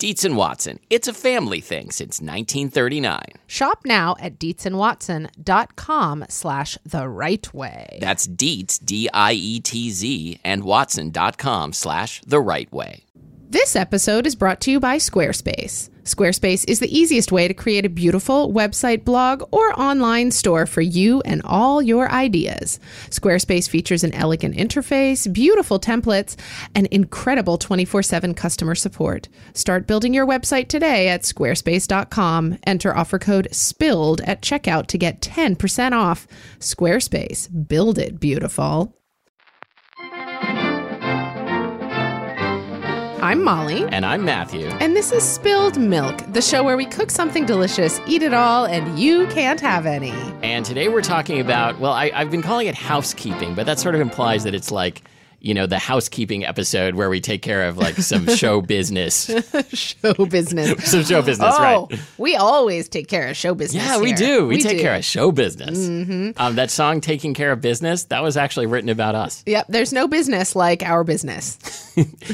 Dietz and Watson. It's a family thing since 1939. Shop now at dietzandwatson.com slash the right way. That's Dietz, D I E T Z, and Watson.com slash the right way. This episode is brought to you by Squarespace. Squarespace is the easiest way to create a beautiful website, blog, or online store for you and all your ideas. Squarespace features an elegant interface, beautiful templates, and incredible 24 7 customer support. Start building your website today at squarespace.com. Enter offer code SPILLED at checkout to get 10% off. Squarespace, build it beautiful. I'm Molly. And I'm Matthew. And this is Spilled Milk, the show where we cook something delicious, eat it all, and you can't have any. And today we're talking about, well, I, I've been calling it housekeeping, but that sort of implies that it's like, you know, the housekeeping episode where we take care of like some show business. show business. some show business, oh, right? we always take care of show business. Yeah, we do. We, take care of show business. Um, that song, Taking Care of Business, that was actually written about us. Yep, there's no business like our business.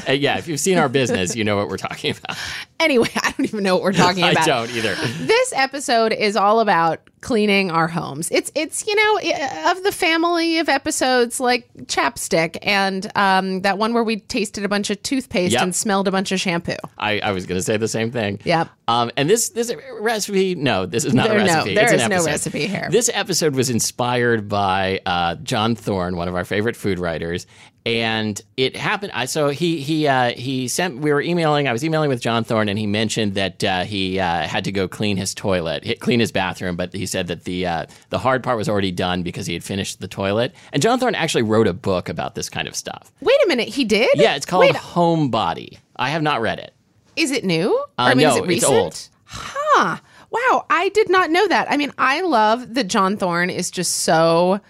Uh, yeah, if you've seen our business, you know what we're talking about. Anyway, I don't even know what we're talking about. I don't either. This episode is all about cleaning our homes. It's it's you know of the family of episodes like chapstick and um, that one where we tasted a bunch of toothpaste Yep. and smelled a bunch of shampoo. I, I was going to say the same thing. Yep. Um, and this this recipe, no, this is not There- a no, recipe. there it's an no recipe here. This episode was inspired by uh, John Thorne, one of our favorite food writers, and it happened. I so he he uh, he sent. We were emailing. I was emailing with John Thorne, and he mentioned that uh, he uh, had to go clean his toilet, clean his bathroom, but he said that the uh, the hard part was already done because he had finished the toilet. And John Thorne actually wrote a book about this kind of stuff. Wait a minute, he did? Yeah, it's called Wait, Homebody. I have not read it. is it new? Uh, I mean, is no, it it's recent? old. Huh. Wow, I did not know that. I mean, I love that John Thorne is just so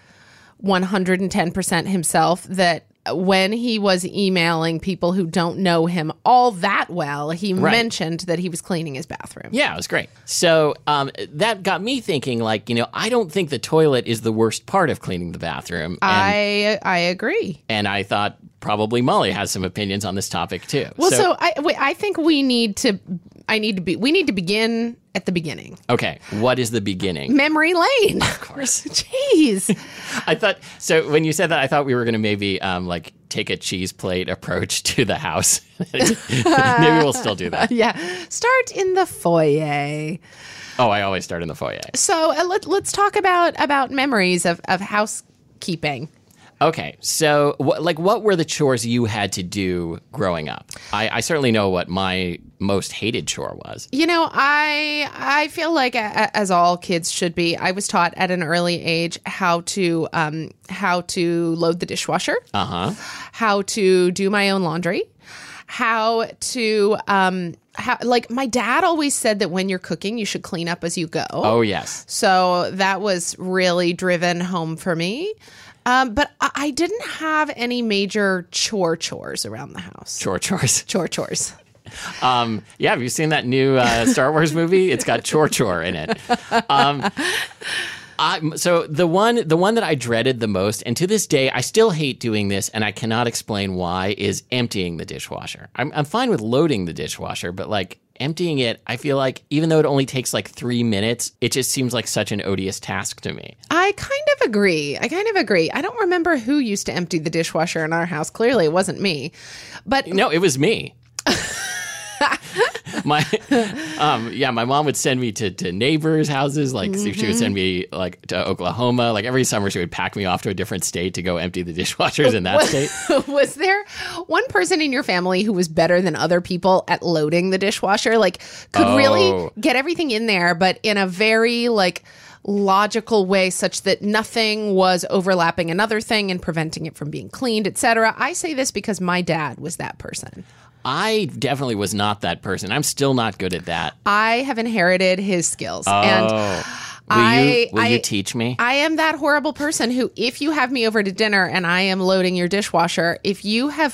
110% himself that when he was emailing people who don't know him all that well, he mentioned that he was cleaning his bathroom. Yeah, it was great. So um, that got me thinking, like, you know, I don't think the toilet is the worst part of cleaning the bathroom. And, I I agree. and I thought probably Molly has some opinions on this topic too. Well, so, I wait, I think we need to I need to be we need to begin at the beginning. okay, what is the beginning? Memory lane. Of course. Jeez. I thought, so when you said that, I thought we were going to maybe um, like take a cheese plate approach to the house. maybe we'll still do that. Yeah. Start in the foyer. Oh, I always start in the foyer. So uh, let, let's talk about about memories of, of housekeeping. Okay, so wh- like, what were the chores you had to do growing up? I, I certainly know what my most hated chore was. You know, I I feel like a, a- as all kids should be. I was taught at an early age how to um, how to load the dishwasher, Uh huh. how to do my own laundry, how to um, how like my dad always said that when you're cooking, you should clean up as you go. Oh yes. So that was really driven home for me. Um, but I, I didn't have any major chore chores around the house. Chore chores. Chore chores. Um, yeah, have you seen that new uh, Star Wars movie? It's got chore chore in it. Um, I, so the one, the one that I dreaded the most, and to this day I still hate doing this, and I cannot explain why, is emptying the dishwasher. I'm, I'm fine with loading the dishwasher, but like emptying it, I feel like even though it only takes like three minutes, it just seems like such an odious task to me. I kind of agree. I kind of agree. I don't remember who used to empty the dishwasher in our house. Clearly, it wasn't me. But No, it was me. my um yeah my mom would send me to, to neighbors houses like so she would send me like to oklahoma. Like every summer she would pack me off to a different state to go empty the dishwashers in that state. was there one person in your family who was better than other people at loading the dishwasher? Like, could really Oh. get everything in there, but in a very like logical way such that nothing was overlapping another thing and preventing it from being cleaned etc i say this because my dad was that person i definitely was not that person. I'm still not good at that. I have inherited his skills. And oh. Will I- you will you I- teach me? I am that horrible person who, if you have me over to dinner and I am loading your dishwasher, if you have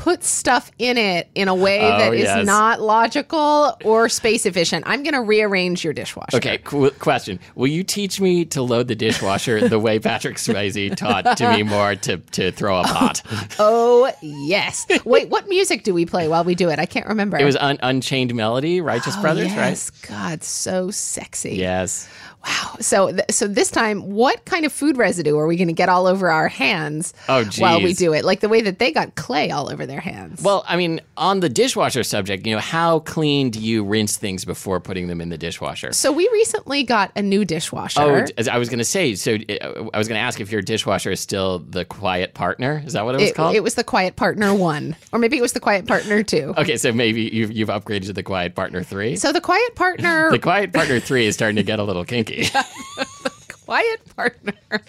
put stuff in it in a way Oh, that is yes. not logical or space efficient, I'm going to rearrange your dishwasher. Okay, qu- question. Will you teach me to load the dishwasher the way Patrick Swayze taught Demi Moore to, to throw a pot? Oh, yes. Wait, what music do we play while we do it? I can't remember. It was un- Unchained Melody, Righteous oh, Brothers, Oh, yes. God, so sexy. Yes. Wow. So, th- so this time, what kind of food residue are we going to get all over our hands Oh, while we do it? Like the way that they got clay all over their hands. Well, I mean, on the dishwasher subject, you know, how clean do you rinse things before putting them in the dishwasher? So we recently got a new dishwasher. Oh, as I was going to say, so uh, I was going to ask if your dishwasher is still the quiet partner. Is that what it was it, called? it was the Quiet Partner one, or maybe it was the Quiet Partner two. okay, so maybe you've, you've upgraded to the quiet partner three. So the Quiet Partner, the quiet partner three is starting to get a little kinky. The quiet Partner,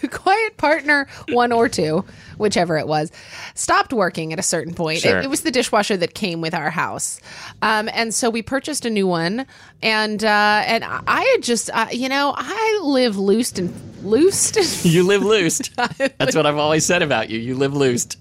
the Quiet Partner one or two, whichever it was, stopped working at a certain point. Sure. It, it was the dishwasher that came with our house, um, and so we purchased a new one. And uh, and I had just, uh, you know, I live loosed and loosed. you live loosed. That's what I've always said about you. You live loosed.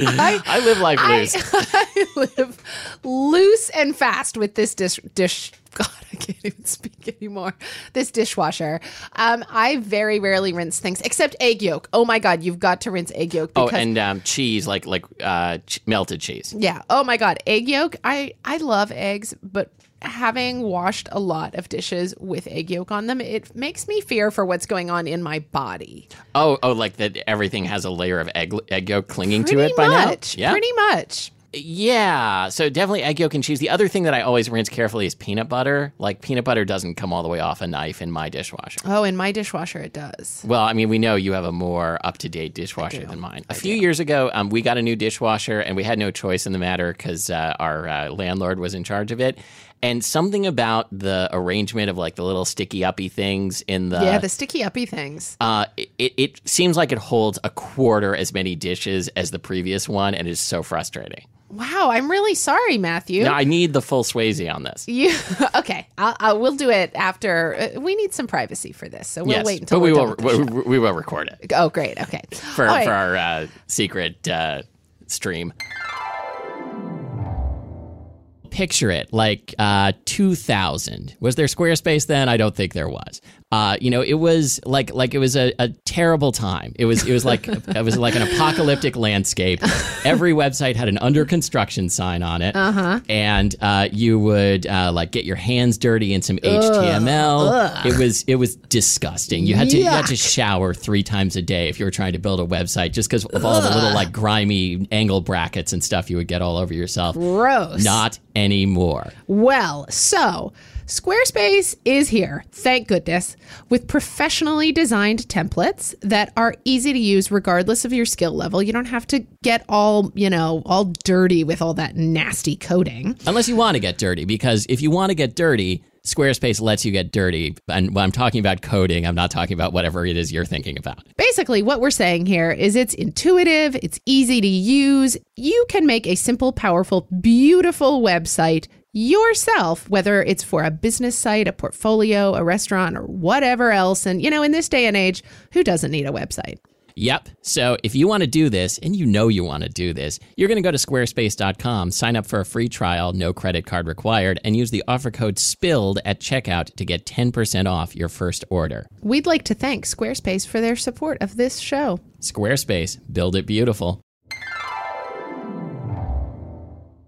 I, I live life loose. I live loose and fast with this dish dish. God, I can't even speak anymore. This dishwasher. Um, I very rarely rinse things except egg yolk. Oh my God, you've got to rinse egg yolk. Oh, and um, cheese, like like uh, ch- melted cheese. yeah. Oh my God, egg yolk. I I love eggs, but having washed a lot of dishes with egg yolk on them, it makes me fear for what's going on in my body. Oh, oh, like that everything has a layer of egg egg yolk clinging to Pretty it by now. Yeah, Pretty much. Yeah. So definitely egg yolk and cheese. The other thing that I always rinse carefully is peanut butter. Like peanut butter doesn't come all the way off a knife in my dishwasher. Oh, in my dishwasher, it does. Well, I mean, we know you have a more up to date dishwasher than mine. A few years ago, um, we got a new dishwasher, and we had no choice in the matter because uh, our uh, landlord was in charge of it. And something about the arrangement of like the little sticky uppy things in the yeah, the sticky uppy things. uh, it, it seems like it holds a quarter as many dishes as the previous one, and is so frustrating. Wow, I'm really sorry, Matthew. Now I need the full Swayze on this. You okay? I'll, I'll, we'll do it after. Uh, we need some privacy for this, so we'll yes, wait until but we will done with the we, we will record it. Oh, great. Okay. for right. for our uh, secret uh, stream. Picture it like uh, 2000. Was there Squarespace then? I don't think there was. Uh, you know, it was like like it was a, a terrible time. It was it was like it was like an apocalyptic landscape. Every website had an under construction sign on it, uh-huh. and uh, you would uh, like get your hands dirty in some HTML. It was it was disgusting. You had to you had to shower three times a day if you were trying to build a website, just because of all the little like grimy angle brackets and stuff you would get all over yourself. Gross. Not anymore. Well, so Squarespace is here, thank goodness, with professionally designed templates that are easy to use regardless of your skill level. You don't have to get all, you know, all dirty with all that nasty coding. Unless you want to get dirty, because if you want to get dirty, Squarespace lets you get dirty. And when I'm talking about coding, I'm not talking about whatever it is you're thinking about. Basically, what we're saying here is it's intuitive, it's easy to use. You can make a simple, powerful, beautiful website yourself, whether it's for a business site, a portfolio, a restaurant, or whatever else. And, you know, in this day and age, who doesn't need a website? Yep. So if you want to do this, and you know you want to do this, you're going to go to squarespace.com, sign up for a free trial, no credit card required, and use the offer code SPILLED at checkout to get 10% off your first order. We'd like to thank Squarespace for their support of this show. Squarespace, build it beautiful.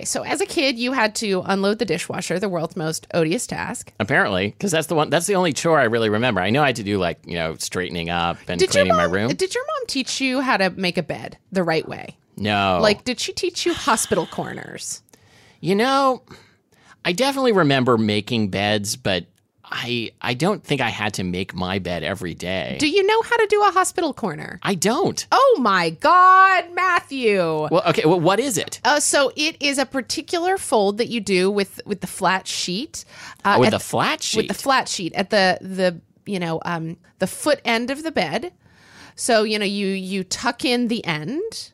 So as a kid, you had to unload the dishwasher, the world's most odious task. Apparently, because that's the one. That's the only chore I really remember. I know I had to do like you know straightening up and Did cleaning mom, my room. Did your mom teach you how to make a bed the right way? no, Like, did she teach you hospital corners? you know, I definitely remember making beds, but I I don't think I had to make my bed every day. Do you know how to do a hospital corner? I don't. Oh my God, Matthew. Well, okay. Well, what is it? Uh, so it is a particular fold that you do with with the flat sheet. Uh, with at- the flat sheet. with the flat sheet at the the you know um the foot end of the bed. So you know you you tuck in the end,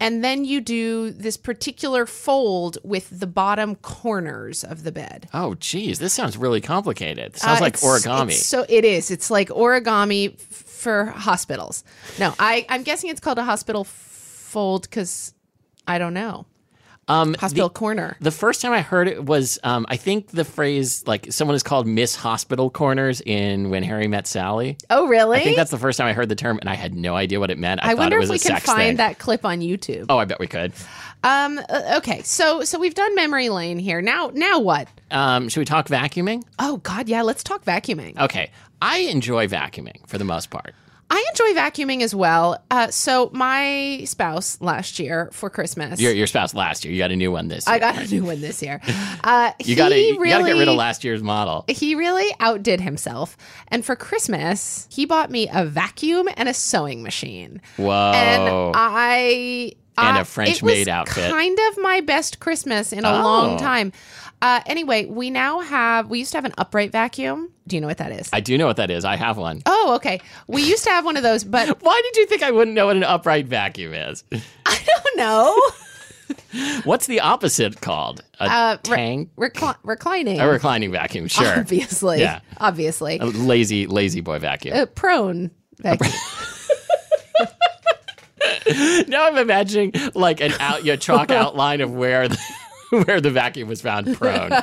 and then you do this particular fold with the bottom corners of the bed. oh, geez, this sounds really complicated. It sounds Uh, like origami. so it is. It's like origami f- for hospitals. No, I I'm guessing it's called a hospital fold because I don't know um, hospital the, corner. the first time I heard it was, um, I think the phrase like someone is called Miss Hospital Corners in When Harry Met Sally. Oh really? I think that's the first time I heard the term, and I had no idea what it meant. I, I thought wonder it if we a can find thing. that clip on YouTube. Oh, I bet we could. Um. uh, Okay. So so we've done memory lane here. Now now what? Um, should we talk vacuuming? Oh God, yeah. Let's talk vacuuming. Okay, I enjoy vacuuming for the most part. I enjoy vacuuming as well. Uh, so my spouse last year for Christmas, Your, your spouse last year, you got a new one this year. I got a new one this year. Uh, you got to he you got to get rid of last year's model. He really outdid himself, and for Christmas, he bought me a vacuum and a sewing machine. Whoa. and I And a French-made it was outfit. Kind of my best Christmas in a Oh. long time. Uh, anyway, we now have. We used to have an upright vacuum. Do you know what that is? I do know what that is. I have one. oh, okay. We used to have one of those, but Why did you think I wouldn't know what an upright vacuum is? I don't know. What's the opposite called? A Uh, re- tank? Recli- reclining. a reclining vacuum, sure. Obviously. Yeah. Obviously. A lazy, lazy boy vacuum. Uh, prone vacuum. now I'm imagining like an out, your chalk outline of where the, where the vacuum was found prone. no,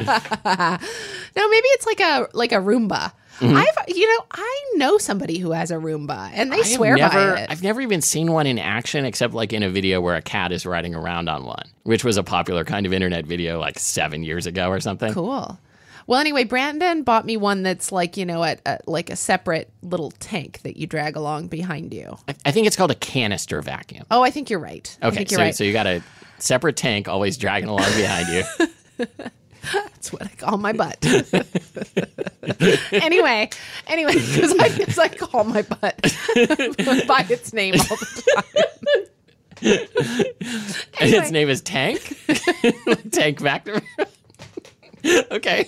maybe it's like a like a Roomba. Mm-hmm. I've you know I know somebody who has a Roomba and they I swear never, by it. I've never even seen one in action except like in a video where a cat is riding around on one, which was a popular kind of internet video like seven years ago or something. Cool. Well, anyway, Brandon bought me one that's like you know, a, a, like a separate little tank that you drag along behind you. I, I think it's called a canister vacuum. Oh, I think you're right. I Okay, so, right. so you got a separate tank always dragging along behind you. That's what I call my butt. anyway, anyway, because I, 'cause I call my butt by its name all the time. and its name is Tank? tank vacuum? okay.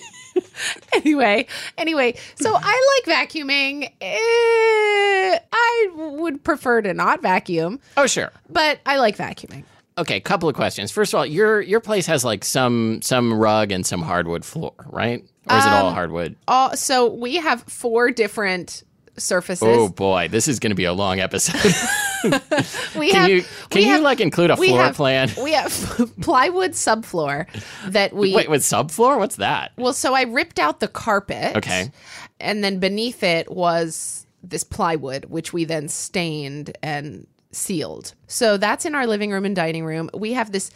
Anyway, anyway, so I like vacuuming. Eh, I would prefer to not vacuum, Oh, sure. but I like vacuuming. Okay, couple of questions. First of all, your your place has like some some rug and some hardwood floor, right? Or is it Um, all hardwood? All, so we have four different surfaces. Oh boy, this is going to be a long episode. we can have, you can you have, like include a floor have, plan? We have plywood subfloor that we Wait, with subfloor? What's that? Well, so I ripped out the carpet. Okay. And then beneath it was this plywood, which we then stained and sealed. So that's in our living room and dining room. We have this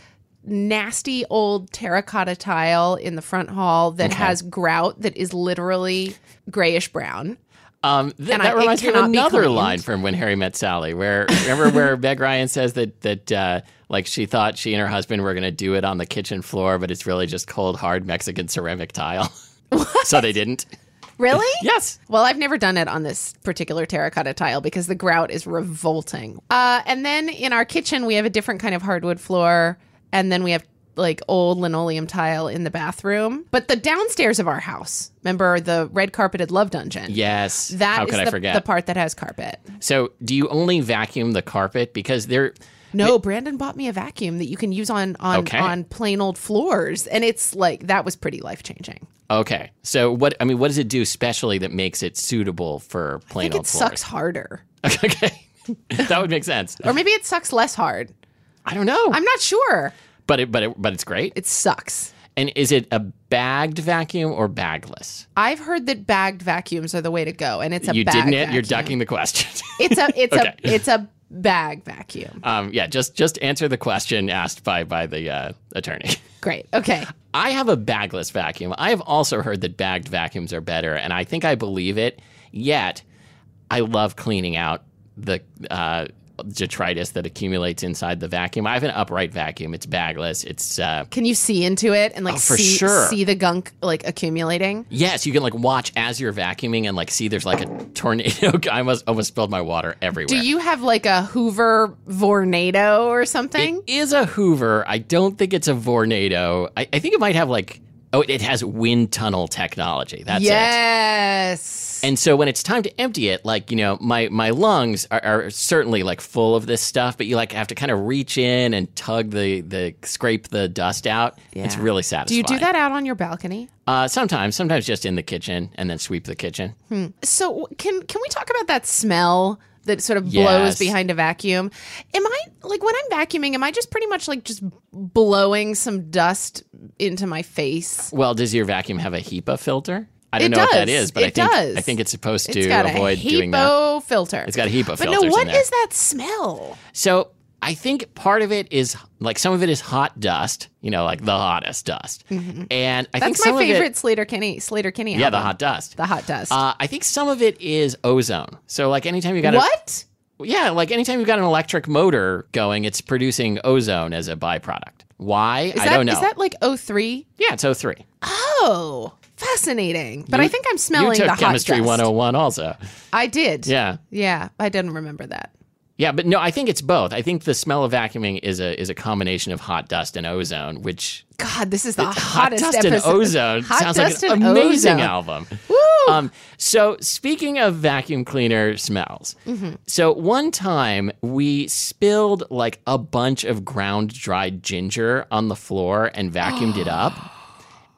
nasty old terracotta tile in the front hall that has grout that is literally grayish brown. Um, th- And I- that it reminds me of another line from When Harry Met Sally, where remember where Meg Ryan says that that uh, like she thought she and her husband were going to do it on the kitchen floor, but it's really just cold hard Mexican ceramic tile. so they didn't. Really? Yes. Well, I've never done it on this particular terracotta tile because the grout is revolting. Uh, and then in our kitchen, we have a different kind of hardwood floor, and then we have like old linoleum tile in the bathroom. But the downstairs of our house, remember the red carpeted love dungeon? Yes. That How is could I the, forget? the part that has carpet. so, do you only vacuum the carpet because they're No, Brandon bought me a vacuum that you can use on on Okay. on plain old floors, and it's like that was pretty life changing. Okay? So, what I mean, what does it do specially that makes it suitable for plain think old it sucks harder, okay, that would make sense. or maybe it sucks less hard. I don't know, I'm not sure. but it but it but it's great. It sucks. And is it a bagged vacuum or bagless? I've heard that bagged vacuums are the way to go, and it's a you didn't. it? Vacuum. You're ducking the question. It's a it's Okay. a it's a bag vacuum. Um, yeah, just just answer the question asked by by the uh, attorney. Great. Okay. I have a bagless vacuum. I have also heard that bagged vacuums are better, and I think I believe it. Yet, I love cleaning out the uh, detritus that accumulates inside the vacuum. I have an upright vacuum. It's bagless. It's uh, Can you see into it and like Oh, for see sure. see the gunk like accumulating? yes, you can like watch as you're vacuuming and like see there's like a tornado. I almost almost spilled my water everywhere. Do you have like a Hoover Vornado or something? It is a Hoover. I don't think it's a Vornado. I, I think it might have like oh, it has wind tunnel technology. That's it. yes. And so when it's time to empty it, like you know, my my lungs are, are certainly like full of this stuff, but you like have to kind of reach in and tug the the scrape the dust out. Yeah. It's really do satisfying. you do that out on your balcony? Uh, sometimes, sometimes just in the kitchen and then sweep the kitchen. So can can we talk about that smell that sort of blows Yes. behind a vacuum? Am I like when I'm vacuuming? Am I just pretty much like just blowing some dust into my face? Well, does your vacuum have a HEPA filter? I don't It know what that is, does. is, but I It think does. I think it's supposed It's to got avoid a doing that. Filter. It's got a HEPA but filters But no, what in that smell? So I think part of it is like some of it is hot dust, you know, like the hottest dust, and I think Mm-hmm. That's some my of it- favorite Sleater-Kinney Slater Kinney. yeah, the hot dust. the hot dust. Uh, I think some of it is ozone. So like anytime you got what? a yeah, like anytime you've got an electric motor going, it's producing ozone as a byproduct. Why? Is I that don't know. is that like O3? yeah, it's O3. Oh, fascinating. But I think I'm You smelling took the hot dust. chemistry dust. 101 also. I did. Yeah. Yeah, I didn't remember that. Yeah, but no, I think it's both. I think the smell of vacuuming is a is a combination of hot dust and ozone, which God, this is the hottest hot dust episode. and ozone Hot sounds dust like an and amazing ozone. album. Woo! Um, so speaking of vacuum cleaner smells, Mm-hmm. so one time we spilled like a bunch of ground dried ginger on the floor and vacuumed it up.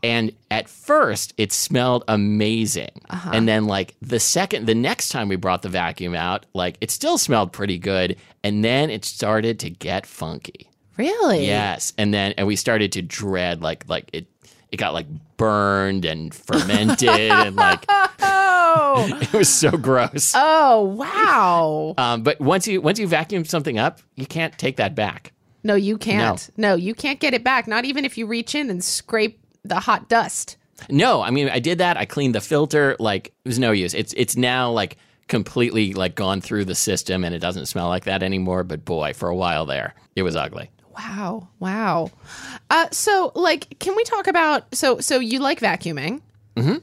And at first, it smelled amazing. Uh-huh. And then, like, the second, the next time we brought the vacuum out, like, it still smelled pretty good. And then it started to get funky. really? Yes, and then and we started to dread like like it it got like burned and fermented and like Oh. it was so gross. oh, wow. Um, but once you once you vacuum something up, you can't take that back. No, you can't. No. you can't get it back. Not even if you reach in and scrape the hot dust. No, I mean I did that. I cleaned the filter. Like it was no use. It's it's now like completely like gone through the system and it doesn't smell like that anymore. But boy, for a while there, it was ugly. Wow. Wow. Uh, so, like, can we talk about? So, so you like vacuuming? Mm-hmm.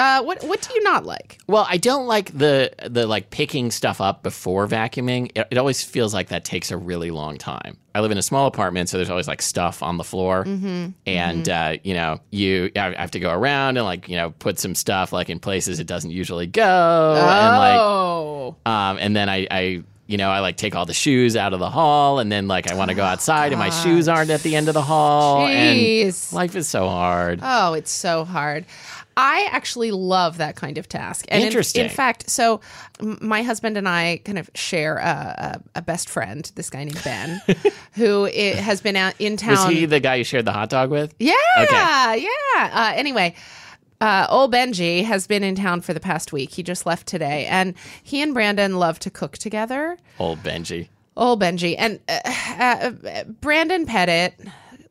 Uh, what What do you not like? Well, I don't like the the like picking stuff up before vacuuming. It, it always feels like that takes a really long time. I live in a small apartment, so there's always like stuff on the floor, and Uh, you know, you I have to go around and like you know put some stuff like in places it doesn't usually go, and like oh, um, and then I. I you know, I like take all the shoes out of the hall, and then like I want to go outside, and my shoes aren't at the end of the hall, Jeez. and life is so hard. oh, it's so hard. I actually love that kind of task. And in- Interesting. In, fact, so my husband and I kind of share a, a, a best friend, this guy named Ben, who i- has been out in town. Was he the guy you shared the hot dog with? Yeah, Okay. yeah. Uh, anyway, uh, old Benji has been in town for the past week. He just left today, and he and Brandon love to cook together. Old Benji. Old Benji and uh, uh, Brandon Pettit,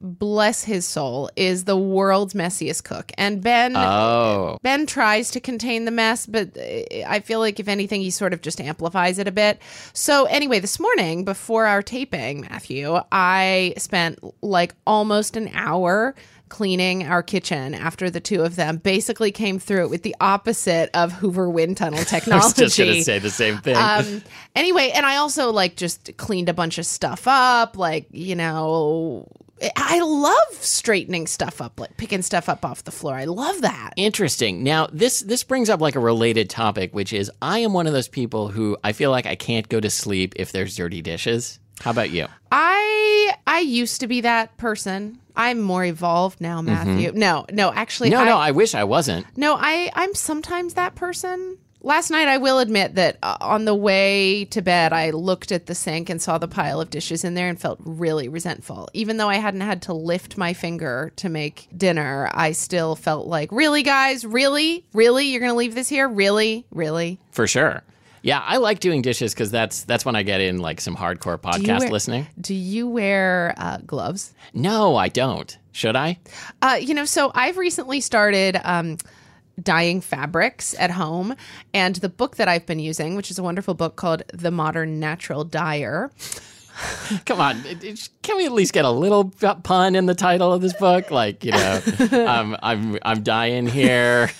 bless his soul, is the world's messiest cook, and Ben. Oh, Ben tries to contain the mess, but I feel like if anything, he sort of just amplifies it a bit. So, anyway, this morning before our taping, Matthew, I spent like almost an hour cleaning our kitchen after the two of them basically came through it with the opposite of Hoover wind tunnel I technology. was just gonna say the same thing. Um, anyway, and I also like just cleaned a bunch of stuff up, like, you know, I love straightening stuff up, like picking stuff up off the floor. I love that. Interesting. Now, this this brings up like a related topic, which is I am one of those people who I feel like I can't go to sleep if there's dirty dishes. How about you? I I used to be that person. I'm more evolved now, Matthew. No, no, actually, Mm-hmm. No, I, no, I wish I wasn't. no, I I'm sometimes that person. Last night, I will admit that uh, on the way to bed, I looked at the sink and saw the pile of dishes in there and felt really resentful. Even though I hadn't had to lift my finger to make dinner, I still felt like, really, guys, really, really, you're gonna leave this here, really, really. For sure. Yeah, I like doing dishes because that's that's when I get in like some hardcore Do podcast wear- listening. Do you wear uh, gloves? No, I don't. Should I? Uh, you know, so I've recently started um, dyeing fabrics at home, and the book that I've been using, which is a wonderful book called The Modern Natural Dyer. Come on, can we at least get a little pun in the title of this book? Like, you know, um, I'm I'm dying here.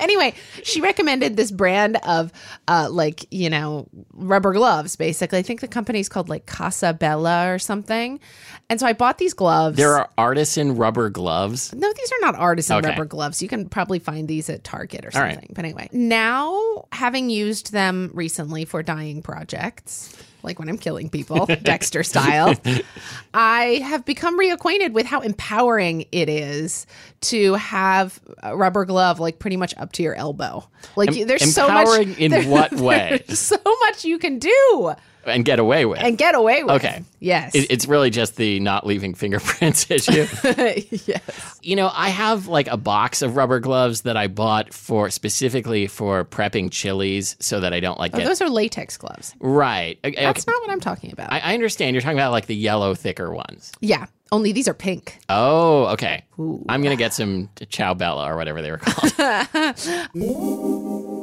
Anyway, she recommended this brand of uh, like you know rubber gloves. Basically, I think the company's called like Casa Bella or something. And so I bought these gloves. there are artisan rubber gloves. No, these are not artisan Okay. rubber gloves. You can probably find these at Target or All right. something. But anyway, now having used them recently for dyeing projects, like when I'm killing people, Dexter style, I have become reacquainted with how empowering it is to have a rubber glove like pretty much up to your elbow. Like you- there's so much Empowering in there- what way? So much you can do And get away with. and get away with. Okay. Yes. It- it's really just the not leaving fingerprints issue. yes. you know, I have like a box of rubber gloves that I bought for specifically for prepping chilies so that I don't like Oh, get those are latex gloves. right. Okay, That's not what I'm talking about. I, I understand you're talking about like the yellow thicker ones. yeah. Only these are pink. Oh, okay. I'm gonna get some Chow Bella or whatever they were called.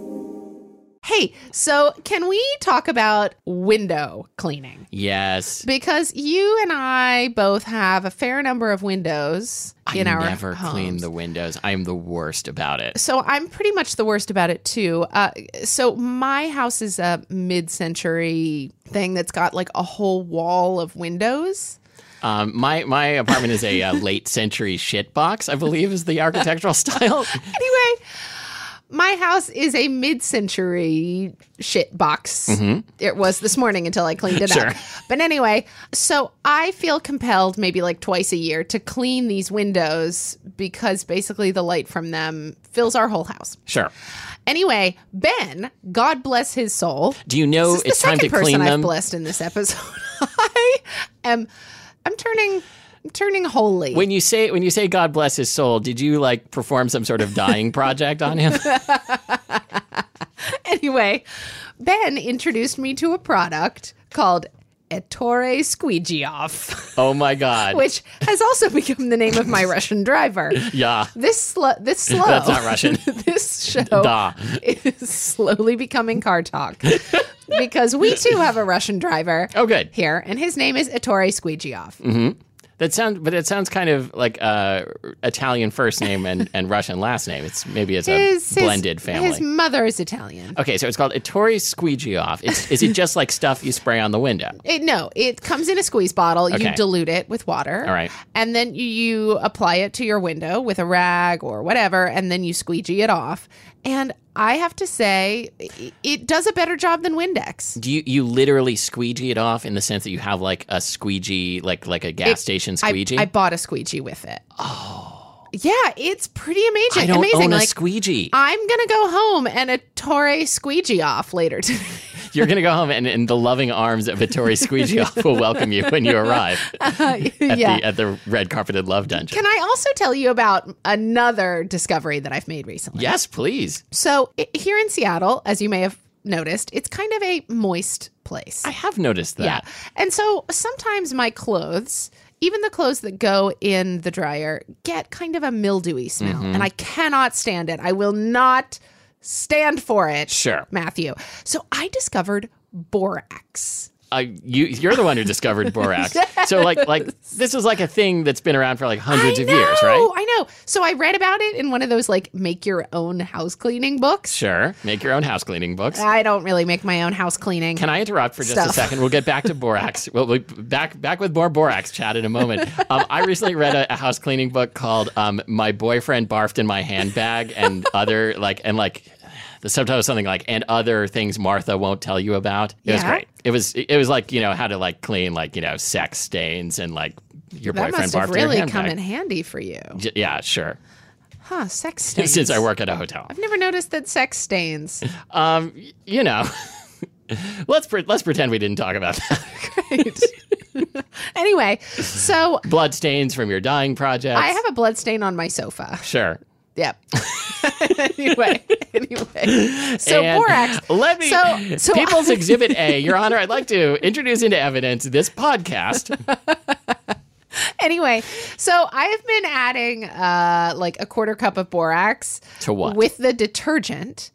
Hey, so can we talk about window cleaning? yes. Because you and I both have a fair number of windows in our. I never clean the windows. I am the worst about it. So I'm pretty much the worst about it too. Uh, so my house is a mid-century thing that's got like a whole wall of windows. Um, my my apartment is a uh, late century shit box. I believe is the architectural style. Anyway, my house is a mid-century shit box. Mm-hmm. It was this morning until I cleaned it Sure. up. But anyway, so I feel compelled maybe like twice a year to clean these windows because basically the light from them fills our whole house. Sure. Anyway, Ben, God bless his soul. Do you know This is the it's time to clean person I've them? blessed in this episode. I am I'm turning turning holy. When you say when you say God bless his soul, did you like perform some sort of dying project on him? Anyway, Ben introduced me to a product called Ettore Squeegee Off, Oh my god. which has also become the name of my Russian driver. Yeah. This sl- this slow. That's not Russian. this show Da. is slowly becoming car talk because we too have a Russian driver Oh good. here, and his name is Ettore Squeegee Off. Mm-hmm. That sounds but it sounds kind of like uh Italian first name and, and Russian last name. It's maybe it's a His, his- blended family. His mother is Italian. Okay, so it's called Ettore Squeegee Off. It's, is it just like stuff you spray on the window? It, no, it comes in a squeeze bottle. You dilute it with water. All right. And then you apply it to your window with a rag or whatever, and then you squeegee it off. And I have to say, it does a better job than Windex. Do you you literally squeegee it off in the sense that you have like a squeegee, like like a gas It- station I, squeegee? I bought a squeegee with it. Oh. Yeah, it's pretty amazing. I don't amazing. own a like, squeegee. I'm gonna go home and a Torre squeegee off later today. You're gonna go home and, and the loving arms of Vittori Squeegee will welcome you when you arrive at yeah. the at the red carpeted love dungeon. Can I also tell you about another discovery that I've made recently? yes, please. So here in Seattle, as you may have noticed, it's kind of a moist place. I have noticed that. yeah. And so sometimes my clothes, even the clothes that go in the dryer, get kind of a mildewy smell. Mm-hmm. And I cannot stand it. I will not stand for it. Sure. Matthew. So I discovered borax. Uh, you you're the one who discovered borax. So like like this is like a thing that's been around for like hundreds I of years, know, right? I know. So I read about it in one of those like make your own house cleaning books. Sure. Make your own house cleaning books. I don't really make my own house cleaning. Can I interrupt for just a second? We'll get back to borax. We'll be back back with more borax chat in a moment. Um, I recently read a, a house cleaning book called um, "My Boyfriend Barfed in My Handbag" and other like and like the subtitle was something like "and other things Martha won't tell you about." It was great. It was it was like you know how to like clean like you know sex stains and like your that boyfriend must have really come in handy for you. J- yeah, sure. Huh, sex stains. Since I work at a hotel, I've never noticed that sex stains. um, you know. Let's pre- let's pretend we didn't talk about that. Great. anyway, so Blood stains from your dying project. I have a blood stain on my sofa. Sure. Yep. anyway, anyway. So And borax. Let me. So- so- People's Exhibit A, Your Honor, I'd like to introduce into evidence this podcast. Anyway, so I've been adding uh like a quarter cup of borax To what? with the detergent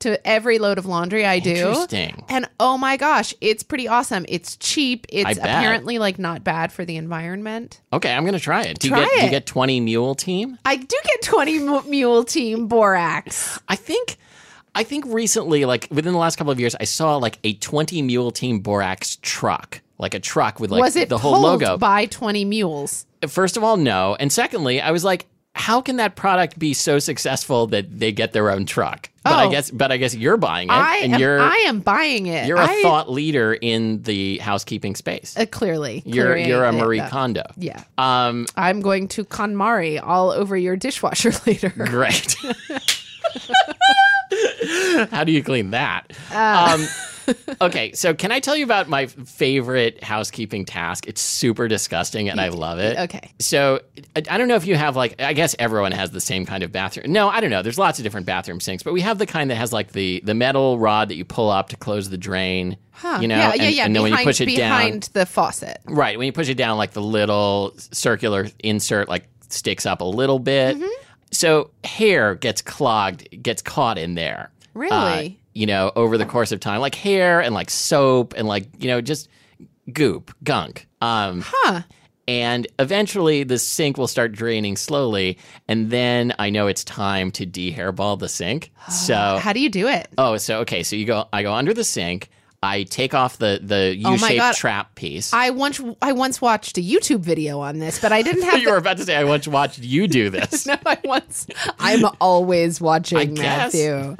to every load of laundry I do. Interesting. And oh my gosh, it's pretty awesome. It's cheap. It's apparently like not bad for the environment. Okay, I'm to try it. Do you Try get do you get 20 mule team? I do get 20 mule team borax. I think I think recently like within the last couple of years I saw like a 20 mule team borax truck. Like a truck with like Was it the whole logo. by 20 mules? First of all, no. And secondly, I was like how can that product be so successful that they get their own truck? But I Oh. guess but I guess you're buying it I and am, you're I am buying it. you're a I- thought leader in the housekeeping space. uh, clearly. You're clearly, you're a Marie uh, Kondo. Yeah. Um I'm going to KonMari all over your dishwasher later. Great. How do you clean that? Uh. Um, okay, so can I tell you about my favorite housekeeping task? It's super disgusting and I love it. Okay. So I I don't know if you have like I guess everyone has the same kind of bathroom. No, I don't know. There's lots of different bathroom sinks, but we have the kind that has like the the metal rod that you pull up to close the drain. Huh. You know, yeah, yeah, and, yeah. and then behind, when you push it behind down, the faucet. right? When you push it down, like the little circular insert like sticks up a little bit. Mm-hmm. So hair gets clogged, gets caught in there. Really? Uh, you know, over the course of time, like hair and like soap and like you know just goop, gunk. Um, Huh. and eventually the sink will start draining slowly, and then I know it's time to de-hairball the sink. So How do you do it? oh, so okay, so you go, I go under the sink. I take off the the Oh U-shaped God. trap piece. I once I once watched a YouTube video on this, but I didn't have you the were about to say I once watched you do this. no, I once. I'm always watching guess. Matthew.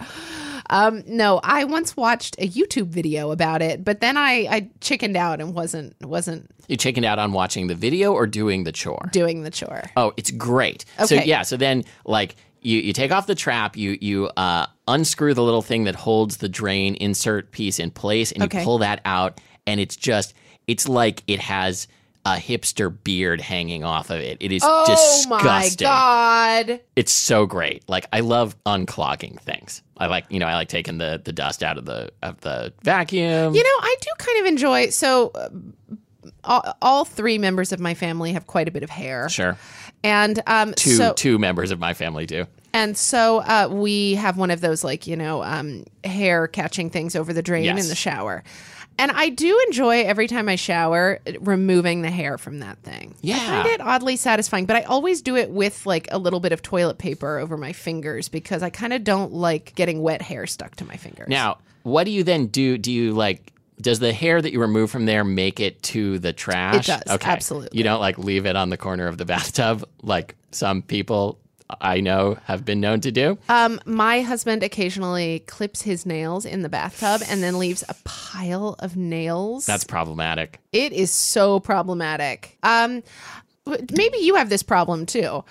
Um, no, I once watched a YouTube video about it, but then I, I chickened out and wasn't wasn't You chickened out on watching the video or doing the chore? doing the chore. Oh, it's great. Okay. So yeah, so then like you, you take off the trap, you you uh, unscrew the little thing that holds the drain insert piece in place, and you pull that out, and it's just it's like it has a hipster beard hanging off of it. It is Oh disgusting. my god! It's so great. Like I love unclogging things. I like you know I like taking the the dust out of the of the vacuum. You know, I do kind of enjoy. So, uh, all, all three members of my family have quite a bit of hair, sure. and um, Two so two members of my family do. and so uh, we have one of those like you know um, hair catching things over the drain Yes. in the shower. And I do enjoy every time I shower removing the hair from that thing. Yeah. I find it oddly satisfying, but I always do it with like a little bit of toilet paper over my fingers because I kind of don't like getting wet hair stuck to my fingers. Now, what do you then do? Do you like? Does the hair that you remove from there make it to the trash? It does, Okay. absolutely. You don't like leave it on the corner of the bathtub like some people I know have been known to do. Um, my husband occasionally clips his nails in the bathtub and then leaves a pile of nails. That's problematic. it is so problematic. Um, maybe you have this problem too.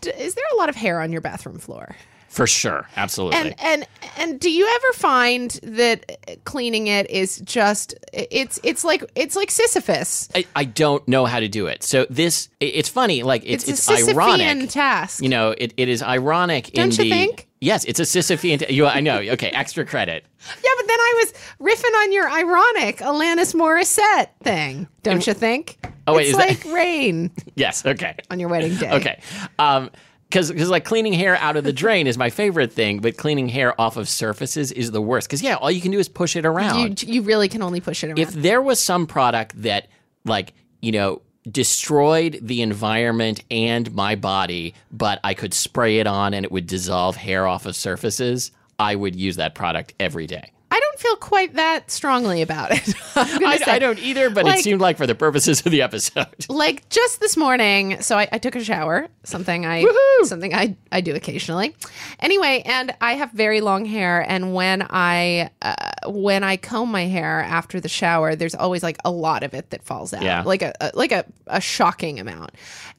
D- is there a lot of hair on your bathroom floor? For sure. Absolutely. And and and do you ever find that cleaning it is just it's it's like it's like Sisyphus. I, I don't know how to do it. So this it's funny, like it's It's, it's, a ironic. task. You know, it, it is ironic Don't you the think? Yes, it's a Sisyphean. T- you, I know. Okay, extra credit. Yeah, but then I was riffing on your ironic Alanis Morissette thing. Don't you think? Oh, wait, it's is that- like rain Yes. Okay. on your wedding day. Okay. Um, because like cleaning hair out of the drain is my favorite thing, but cleaning hair off of surfaces is the worst. Because yeah, all you can do is push it around. You you really can only push it around. if there was some product that like you know destroyed the environment and my body, but I could spray it on and it would dissolve hair off of surfaces, I would use that product every day. Feel quite that strongly about it. I. I don't either, but Like- it seemed like for the purposes of the episode. like just this morning so I, I took a shower something i Woohoo! something I, I do occasionally anyway and i have very long hair and when i uh, when i comb my hair after the shower there's always like a lot of it that falls out Yeah. like a, a like a, a shocking amount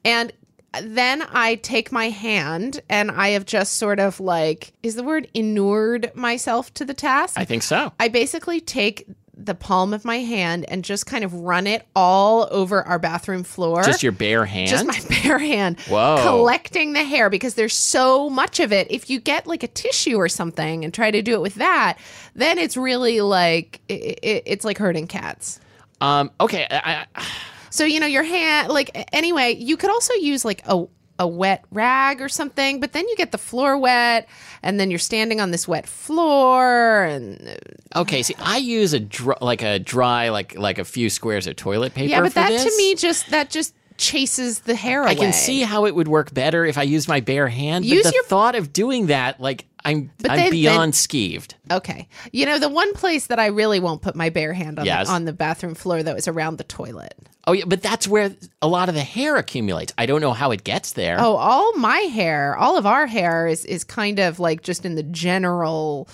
and then I take my hand and I have just sort of like, is the word inured myself to the task? I think so. I basically take the palm of my hand and just kind of run it all over our bathroom floor. Just your bare hand? Just my bare hand. Whoa. Collecting the hair because there's so much of it. If you get like a tissue or something and try to do it with that, then it's really like it, it, it's like hurting cats. um, okay. I, I, So you know your hand like anyway, you could also use like a a wet rag or something, but then you get the floor wet and then you're standing on this wet floor and uh, okay. See, I use a dry, like a dry, like like a few squares of toilet paper. Yeah, but that this. to me just that just chases the hair away. I can see how it would work better if I used my bare hand. Use but the your- thought of doing that, like I'm, But I'm beyond skeeved. Okay. You know, the one place that I really won't put my bare hand on, Yes. the, on the bathroom floor, though, is around the toilet. Oh yeah, but that's where a lot of the hair accumulates. I don't know how it gets there. Oh, all my hair, all of our hair is, is kind of like just in the general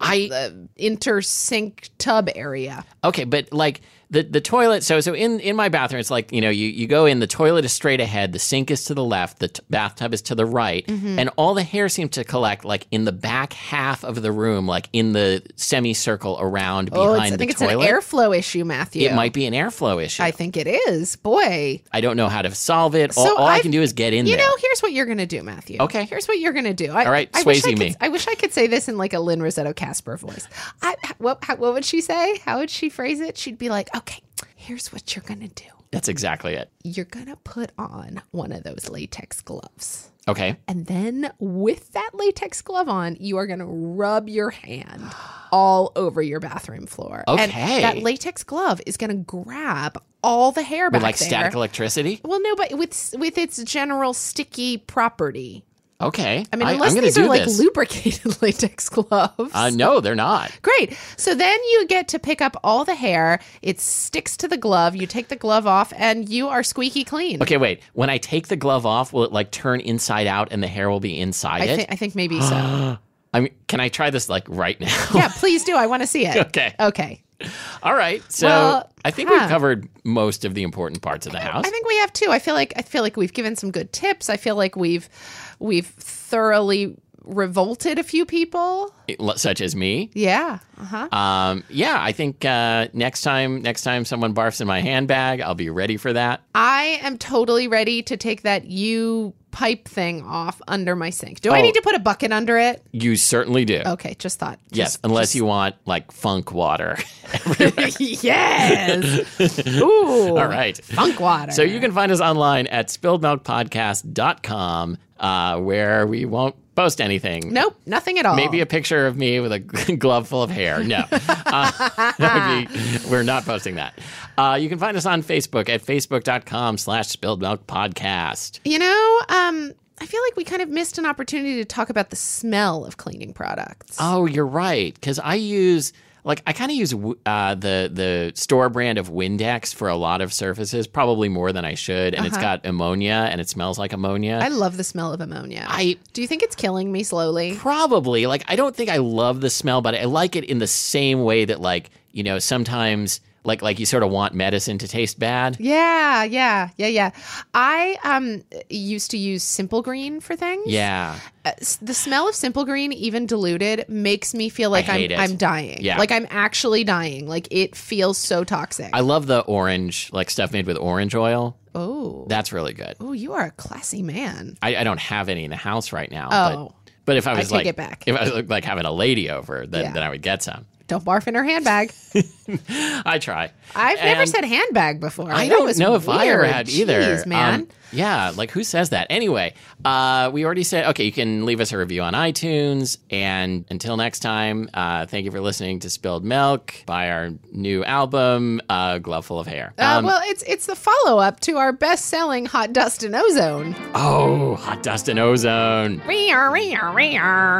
I uh, intersink tub area. Okay, but like the the toilet. So so in in my bathroom, it's like you know you you go in. The toilet is straight ahead. The sink is to the left. The t- bathtub is to the right, Mm-hmm. and all the hair seems to collect like in the back half of the room, like in the semicircle around Oh, behind it's, I think it's toilet. an airflow issue, Matthew. it might be an airflow issue. I think it is. Boy. I don't know how to solve it. all So all I can do is get in You there. know, here's what you're going to do, Matthew. Okay. Here's what you're going to do. I, All right, I wish I Swayze could- me. I wish I could say this in like a Lynn Rossetto Kasper voice. I, what, how, what would she say? How would she phrase it? She'd be like, okay, here's what you're going to do. That's exactly it. You're going to put on one of those latex gloves. Okay. And then with that latex glove on, you are going to rub your hand all over your bathroom floor. Okay. And that latex glove is going to grab all the hair back With like there. static electricity. Well, no, but with with its general sticky property. Okay. I mean, I, unless gonna these do are like this. lubricated latex gloves. Uh, no, they're not. Great. So then you get to pick up all the hair. It sticks to the glove. You take the glove off, and you are squeaky clean. Okay, wait. When I take the glove off, will it like turn inside out and the hair will be inside I, it? thi- I think maybe so. I mean, can I try this like right now? yeah, please do. I want to see it. Okay. Okay. All right. So Well, I think huh. we've covered most of the important parts of the house. I think we have too. I feel like I feel like we've given some good tips. I feel like we've we've thoroughly revolted a few people. such as me. Yeah. Uh-huh. Um, yeah, I think uh, next time, next time someone barfs in my handbag, I'll be ready for that. I am totally ready to take that U pipe thing off under my sink. Do I Oh. need to put a bucket under it? You certainly do. Okay, just thought. yes, just- unless you want like funk water. yes. Ooh. All right. Funk water. So you can find us online at spilledmilkpodcast.com, uh, where we won't post anything. Nope, nothing at all. Maybe a picture of me with a glove full of hair. No, uh, be, we're not posting that. Uh, you can find us on Facebook at facebook.com slash spilled milk podcast. You know, um, I feel like we kind of missed an opportunity to talk about the smell of cleaning products. Oh, you're right. Because I use like I kind of use uh, the the store brand of Windex for a lot of surfaces, probably more than I should, and it's got ammonia and it smells like ammonia. Uh-huh. I love the smell of ammonia. I Do you think it's killing me slowly? probably like I don't think I love the smell, but I like it in the same way that like you know sometimes like like you sort of want medicine to taste bad. Yeah, yeah, yeah, yeah. I um used to use Simple Green for things. Yeah. Uh, the smell of Simple Green, even diluted, makes me feel like I'm it. I'm dying. Yeah. like I'm actually dying. Like it feels so toxic. I love the orange, like stuff made with orange oil. oh, That's really good. oh, you are a classy man. I, I don't have any in the house right now. Oh. But, but if I was take like, if I was like having a lady over, then, Yeah. then I would get some. Don't barf in her handbag. I try. I've never said handbag before. I That don't know if I ever had either. Jeez, man. Um, yeah, like who says that? Anyway, uh, we already said okay. You can leave us a review on iTunes. And until next time, uh, thank you for listening to Spilled Milk by our new album, uh, Glove Full of Hair. uh, Um, well, it's it's the follow up to our best selling Hot Dust and Ozone. oh, Hot Dust and Ozone.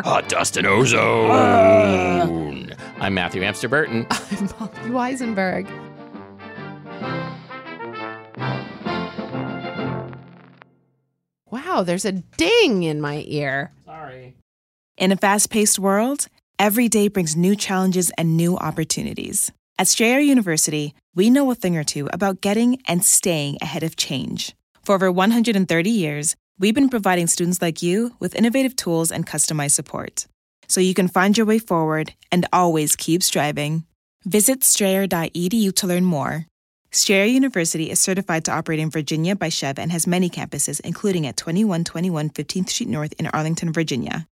Hot Dust and Ozone. I'm Matthew Amster Burton. I'm Molly Wizenberg. Wow, there's a ding in my ear. Sorry. In a fast paced world, every day brings new challenges and new opportunities. At Strayer University, we know a thing or two about getting and staying ahead of change. For over 130 years, we've been providing students like you with innovative tools and customized support so you can find your way forward and always keep striving. Visit strayer.edu to learn more. Strayer University is certified to operate in Virginia by SCHEV and has many campuses, including at 2121 15th Street North in Arlington, Virginia.